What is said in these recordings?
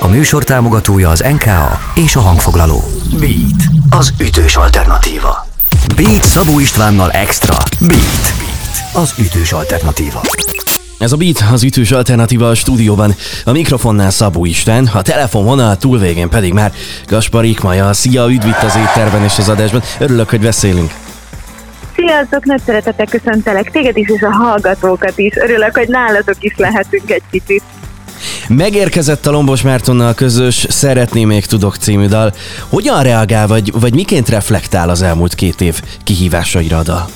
A műsor támogatója az NKA és a hangfoglaló. Beat, az ütős alternatíva. Beat Szabó Istvánnal Extra. Beat, az ütős alternatíva. Ez a Beat, az ütős alternatíva a stúdióban. A mikrofonnál Szabó Isten, a telefonvonal túlvégén pedig már Gaspar Ikmaja. Szia, üdv itt az étterben és az adásban. Örülök, hogy beszélünk. Sziasztok, nagy szeretettel köszöntelek téged is, és a hallgatókat is. Örülök, hogy nálatok is lehetünk egy kicsit. Megérkezett a Lombos Mártonnal közös Szeretném még tudok című dal. Hogyan reagál, vagy, vagy miként reflektál az elmúlt két év kihívásaira a dal?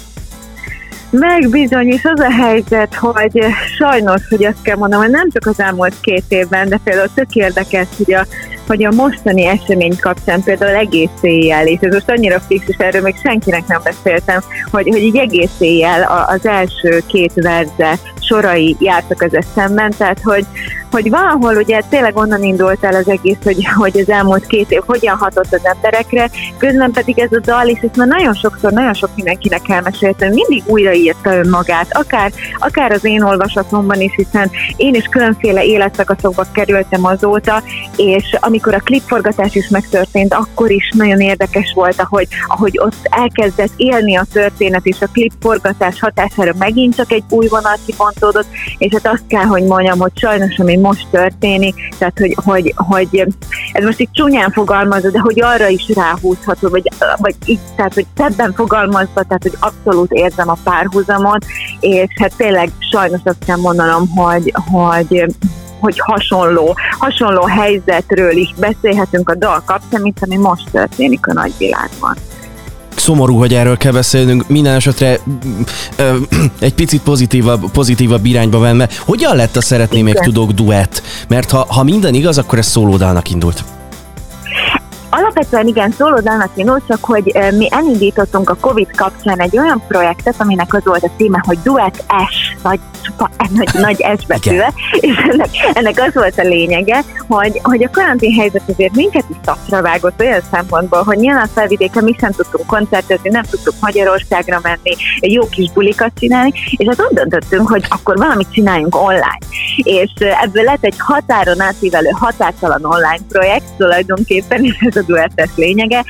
Meg bizony, és az a helyzet, hogy sajnos, hogy azt kell mondanom, hogy nem csak az elmúlt két évben, de például tök érdekes, hogy a, hogy a mostani esemény kapcsán például egész éjjel, és ez most annyira fix, és erről még senkinek nem beszéltem, hogy, hogy így egész éjjel az első két verze sorai jártak az eszemben, tehát hogy, hogy valahol ugye tényleg onnan indult el az egész, hogy, hogy az elmúlt két év hogyan hatott az emberekre, közben pedig ez a dal is, ezt már nagyon sokszor, nagyon sok mindenkinek elmeséltem, mindig újraírta önmagát, akár, akár az én olvasatomban is, hiszen én is különféle életszakaszokba kerültem azóta, és amikor a klipforgatás is megtörtént, akkor is nagyon érdekes volt, ahogy, ahogy ott elkezdett élni a történet, és a klipforgatás hatására megint csak egy új vonal kibontódott, és hát azt kell, hogy mondjam, hogy sajnos, ami most történik, tehát hogy, hogy, hogy ez most így csúnyán fogalmazva, de hogy arra is ráhúzható, vagy, vagy így, tehát hogy szebben fogalmazva, tehát hogy abszolút érzem a párhuzamot, és hát tényleg sajnos azt kell mondanom, hogy, hogy hogy hasonló, hasonló helyzetről is beszélhetünk a dal kapcsán, mint ami most történik a nagyvilágban szomorú, hogy erről kell beszélnünk, minden esetre ö, egy picit pozitívabb, pozitívabb irányba venve. Hogyan lett a Szeretném még tudok duett? Mert ha, ha minden igaz, akkor ez szólódalnak indult. Alapvetően igen, szólódalnak indult, csak hogy mi elindítottunk a Covid kapcsán egy olyan projektet, aminek az volt a címe, hogy Duet S, nagy csupa, nagy, nagy S betűve, és ennek, ennek az volt a lényege, hogy, hogy a karantén helyzet azért minket is tapsra vágott olyan szempontból, hogy nyilván felvidéken mi sem tudtunk koncertezni, nem tudtuk Magyarországra menni, jó kis bulikat csinálni, és hát ott döntöttünk, hogy akkor valamit csináljunk online. És ebből lett egy határon átívelő határtalan online projekt tulajdonképpen, és ez a duettes lényege.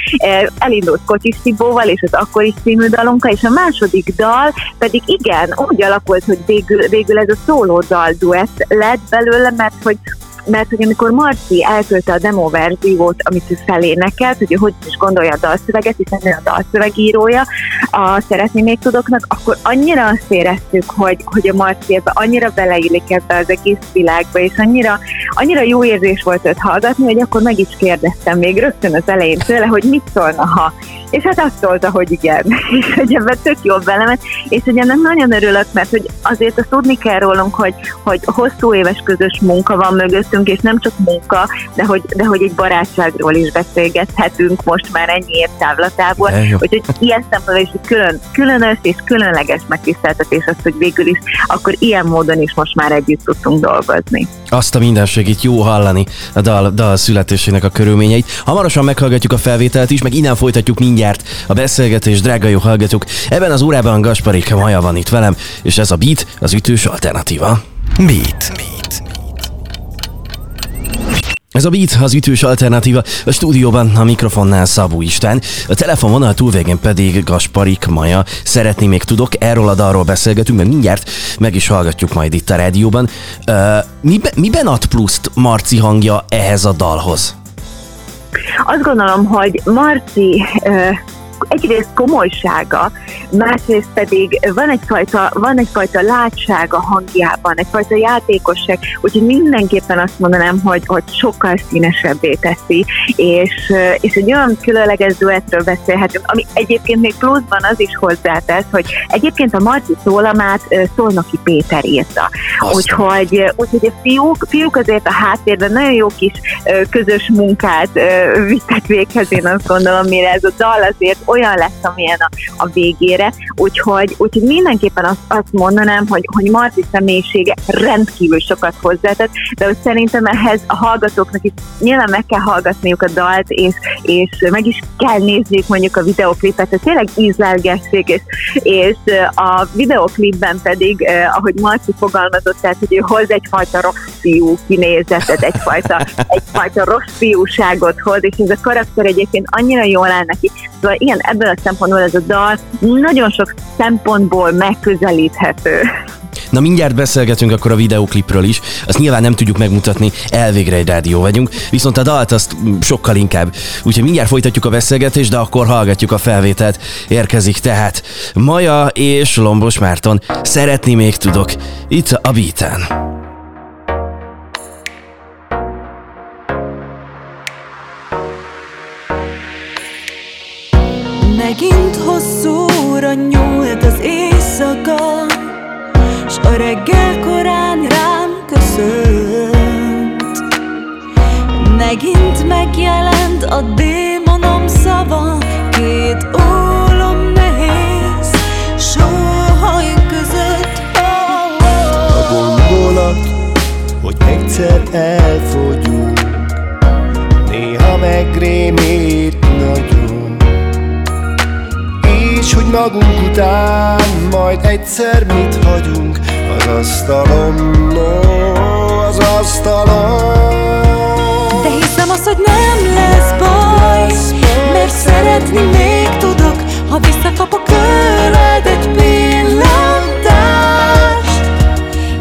Elindult Kocsis Tibóval és az akkori című dalunkkal, és a második dal pedig igen, úgy alakult, hogy végül, végül ez a szóló dal duett lett belőle, mert hogy mert hogy amikor Marci elküldte a demo verziót, amit ő felénekelt, hogy hogy is gondolja a dalszöveget, hiszen ő a dalszövegírója, a Szeretni még tudoknak, akkor annyira azt éreztük, hogy, hogy a Marci ebbe annyira beleillik ebbe az egész világba, és annyira, annyira jó érzés volt őt hallgatni, hogy akkor meg is kérdeztem még rögtön az elején tőle, hogy mit szólna, ha. És hát azt szólta, hogy igen, és hogy ebben tök jó belemet, és hogy ennek nagyon örülök, mert hogy azért azt tudni kell rólunk, hogy, hogy hosszú éves közös munka van mögöttünk, és nem csak munka, de hogy, de hogy egy barátságról is beszélgethetünk most már ennyi év távlatából, úgyhogy ilyen szempontból is külön, különös és különleges megtiszteltetés az, hogy végül is akkor ilyen módon is most már együtt tudtunk dolgozni. Azt a mindenségét jó hallani a dal, dal születésének a körülményeit. Hamarosan meghallgatjuk a felvételt is, meg innen folytatjuk mindjárt a beszélgetés, drága jó hallgatók. Ebben az órában Gasparik Maja van itt velem, és ez a Beat az ütős alternatíva. Beat. Beat. Ez a Beat, az ütős alternatíva, a stúdióban a mikrofonnál Szabó István, a telefonvonal túlvégén pedig Gasparik Maja. Szeretni még tudok, erről a dalról beszélgetünk, mert mindjárt meg is hallgatjuk majd itt a rádióban. Uh, miben, miben ad pluszt Marci hangja ehhez a dalhoz? Azt gondolom, hogy Marci egyrészt komolysága, másrészt pedig van egyfajta, van egyfajta látsága hangjában, egyfajta játékosság, úgyhogy mindenképpen azt mondanám, hogy, hogy sokkal színesebbé teszi, és, és egy olyan különleges duettről beszélhetünk, ami egyébként még pluszban az is hozzátesz, hogy egyébként a Marci szólamát Szolnoki Péter írta. Úgyhogy, úgyhogy a fiúk, fiúk azért a háttérben nagyon jó kis közös munkát vittek véghez, én azt gondolom, mire ez a dal azért olyan lesz, amilyen a, a végére. Úgyhogy, úgyhogy mindenképpen azt, azt mondanám, hogy, hogy Marci személyisége rendkívül sokat hozzátett, de hogy szerintem ehhez a hallgatóknak is nyilván meg kell hallgatniuk a dalt, és, és meg is kell nézniük mondjuk a videoklipet, hogy tényleg ízlelgessék, és, és a videoklipben pedig, ahogy Marci fogalmazott, tehát, hogy ő hoz egyfajta rossz fiú kinézetet, egyfajta, egyfajta rossz fiúságot hoz, és ez a karakter egyébként annyira jól áll neki. Szóval igen, ebből a szempontból ez a dal nagyon sok szempontból megközelíthető. Na mindjárt beszélgetünk akkor a videoklipről is, azt nyilván nem tudjuk megmutatni, elvégre egy rádió vagyunk, viszont a dalt azt sokkal inkább. Úgyhogy mindjárt folytatjuk a beszélgetést, de akkor hallgatjuk a felvételt. Érkezik tehát Maja és Lombos Márton. Szeretni még tudok. Itt a Beaten. A reggel korán rám köszönt Megint megjelent a démonom szava Két ólom nehéz Sóhaj között oh, oh. A gondolat, hogy egyszer elfogyunk Néha megrémít magunk után majd egyszer mit hagyunk? Az asztalon, no, az asztalon De hiszem az, hogy nem lesz baj Mert szeretni még tudok Ha visszakapok tőled egy pillantást.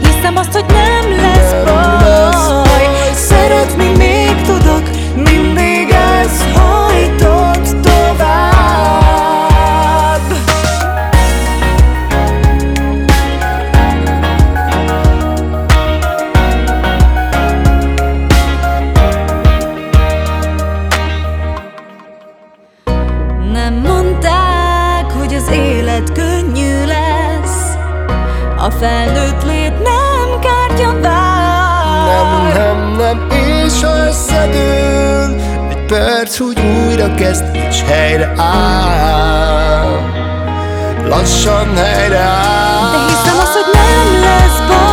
Hiszem azt, hogy nem lesz felnőtt lét nem kártya vár. Nem, nem, nem, és ha összedől Egy perc, hogy újra kezd és helyre áll. Lassan helyre áll. De hiszem az, hogy nem lesz baj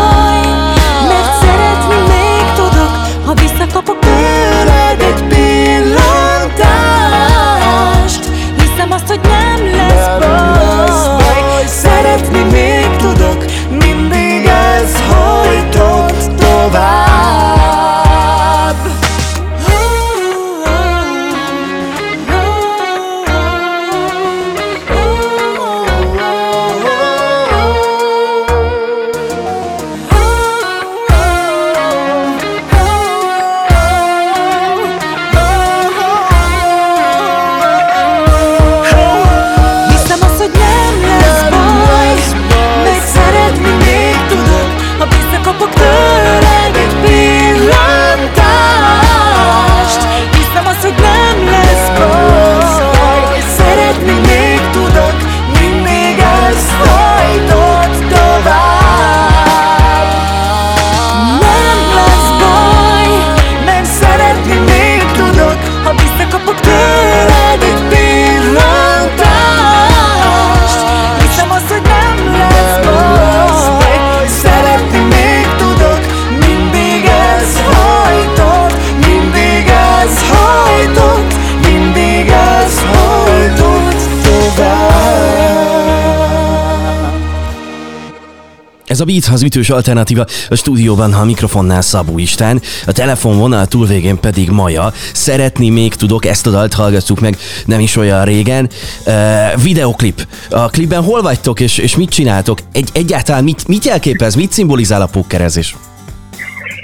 Ez a Beat az ütős alternatíva a stúdióban, ha a mikrofonnál Szabó István, a telefonvonal túlvégén pedig Maja. Szeretni még tudok, ezt a dalt hallgattuk meg nem is olyan régen. Uh, videoklip. A klipben hol vagytok és, és mit csináltok? Egy, egyáltalán mit, mit jelképez, mit szimbolizál a pókerezés?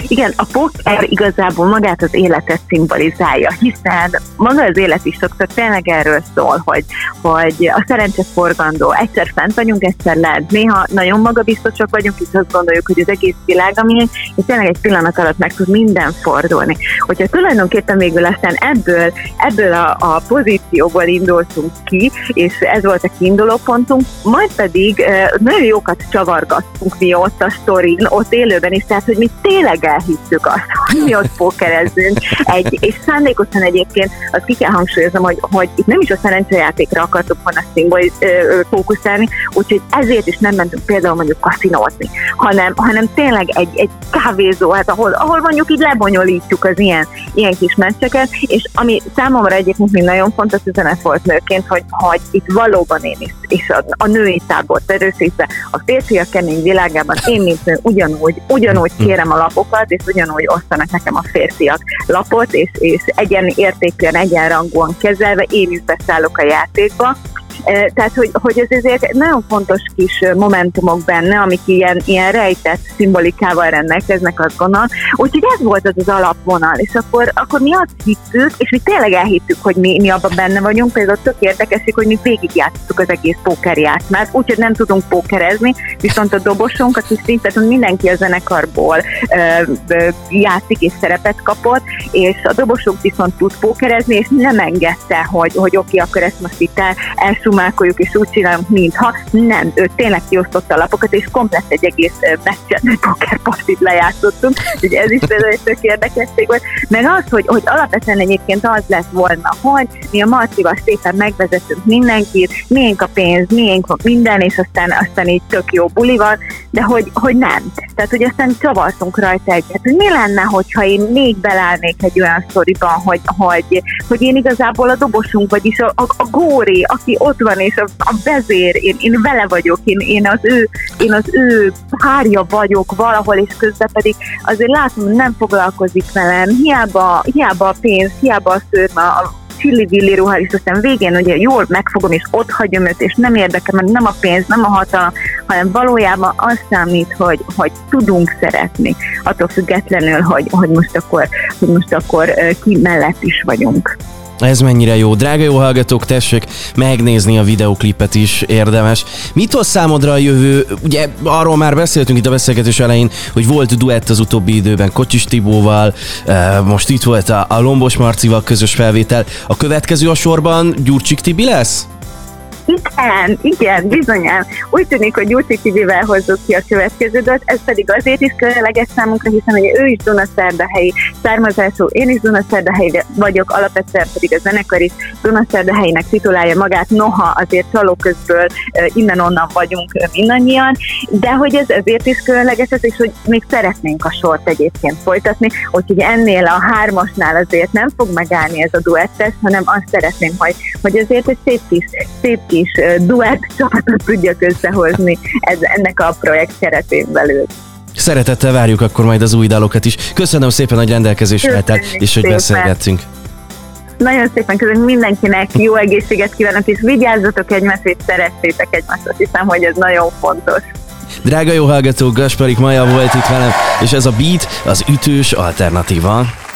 Igen, a poker igazából magát az életet szimbolizálja, hiszen maga az élet is sokszor tényleg erről szól, hogy, hogy a szerencse forgandó, egyszer fent vagyunk, egyszer lent, néha nagyon magabiztosak vagyunk, és azt gondoljuk, hogy az egész világ a miénk, és tényleg egy pillanat alatt meg tud minden fordulni. Hogyha tulajdonképpen végül aztán ebből, ebből a, a pozícióból indultunk ki, és ez volt a kiinduló pontunk, majd pedig nagyon jókat csavargattunk mi ott a sztorin, ott élőben is, tehát hogy mi tényleg elhittük azt, hogy mi ott pókerezzünk. Egy, és szándékosan egyébként azt ki kell hangsúlyozom, hogy, hogy itt nem is a szerencsejátékra akartuk volna szimboli fókuszálni, úgyhogy ezért is nem mentünk például mondjuk kaszinózni, hanem, hanem tényleg egy, egy kávézó, hát ahol, ahol mondjuk így lebonyolítjuk az ilyen, ilyen kis meccseket, és ami számomra egyébként még nagyon fontos üzenet volt nőként, hogy, hogy itt valóban én is, és a, a női tábor erősítve, a férfiak kemény világában én, mint nő, ugyanúgy, ugyanúgy kérem a lapokat, és ugyanúgy osztanak nekem a férfiak lapot, és, és egyen értékűen, egyenrangúan kezelve én is beszállok a játékba, tehát, hogy, hogy ez azért nagyon fontos kis momentumok benne, amik ilyen, ilyen rejtett szimbolikával rendelkeznek, azt gondolom. Úgyhogy ez volt az az alapvonal, és akkor, akkor mi azt hittük, és mi tényleg elhittük, hogy mi, mi abban benne vagyunk, például tök érdekes, hogy mi végigjátszottuk az egész pókerjátszmát, úgyhogy nem tudunk pókerezni, viszont a dobosunk, a kis tehát mindenki a zenekarból ö, ö, játszik és szerepet kapott, és a dobosunk viszont tud pókerezni, és nem engedte, hogy, hogy oké, akkor ezt most itt el, elsumálkoljuk, és úgy csinálunk, mintha nem, ő tényleg kiosztotta a lapokat, és komplett egy egész meccset, egy pokerpartit lejátszottunk, ugye ez is például egy tök érdekesség volt, meg az, hogy, hogy alapvetően egyébként az lett volna, hogy mi a Marcival szépen megvezetünk mindenkit, miénk a pénz, miénk a minden, és aztán, aztán így tök jó buli van, de hogy, hogy nem. Tehát, hogy aztán csavartunk rajta egyet, hogy mi lenne, hogyha én még belállnék egy olyan sztoriban, hogy, hogy, hogy én igazából a dobosunk, vagyis a, a, a góri, aki ott van, és a, a vezér, én, én vele vagyok, én, én, az ő, én az ő párja vagyok valahol, és közben pedig azért látom, hogy nem foglalkozik velem, hiába, hiába a pénz, hiába a szőrme, a csilli-villi ruha, és aztán végén ugye jól megfogom, és ott hagyom őt, és nem érdekel, mert nem a pénz, nem a hatalom, hanem valójában az számít, hogy, hogy tudunk szeretni, attól függetlenül, hogy, hogy most akkor, hogy most akkor ki mellett is vagyunk. Ez mennyire jó. Drága jó hallgatók, tessék megnézni a videoklipet is érdemes. Mit hoz számodra a jövő? Ugye arról már beszéltünk itt a beszélgetés elején, hogy volt duett az utóbbi időben Kocsis Tibóval, most itt volt a, a Lombos Marcival közös felvétel. A következő a sorban Gyurcsik Tibi lesz? Igen, igen, bizonyán. Úgy tűnik, hogy Gyurci Tibivel hozzuk ki a következőt, ez pedig azért is különleges számunkra, hiszen ugye ő is Dunaszerdahelyi származású, én is Dunaszerdahelyi vagyok, alapvetően pedig a zenekar is Dunaszerdahelyinek titulálja magát, noha azért csalóközből innen-onnan vagyunk mindannyian, de hogy ez ezért is különleges, ez, és hogy még szeretnénk a sort egyébként folytatni, úgyhogy ennél a hármasnál azért nem fog megállni ez a duettes, hanem azt szeretném, hogy, hogy azért egy szép kis, szép kis kis duett csapatot tudjak összehozni ez, ennek a projekt keretén belül. Szeretettel várjuk akkor majd az új dalokat is. Köszönöm szépen, hogy rendelkezésre álltál, és hogy beszélgettünk. Nagyon szépen köszönöm mindenkinek, jó egészséget kívánok, és vigyázzatok egymásra, és szeressétek egymást, azt hiszem, hogy ez nagyon fontos. Drága jó hallgató, Gasparik Maja volt itt velem, és ez a Beat az ütős alternatíva.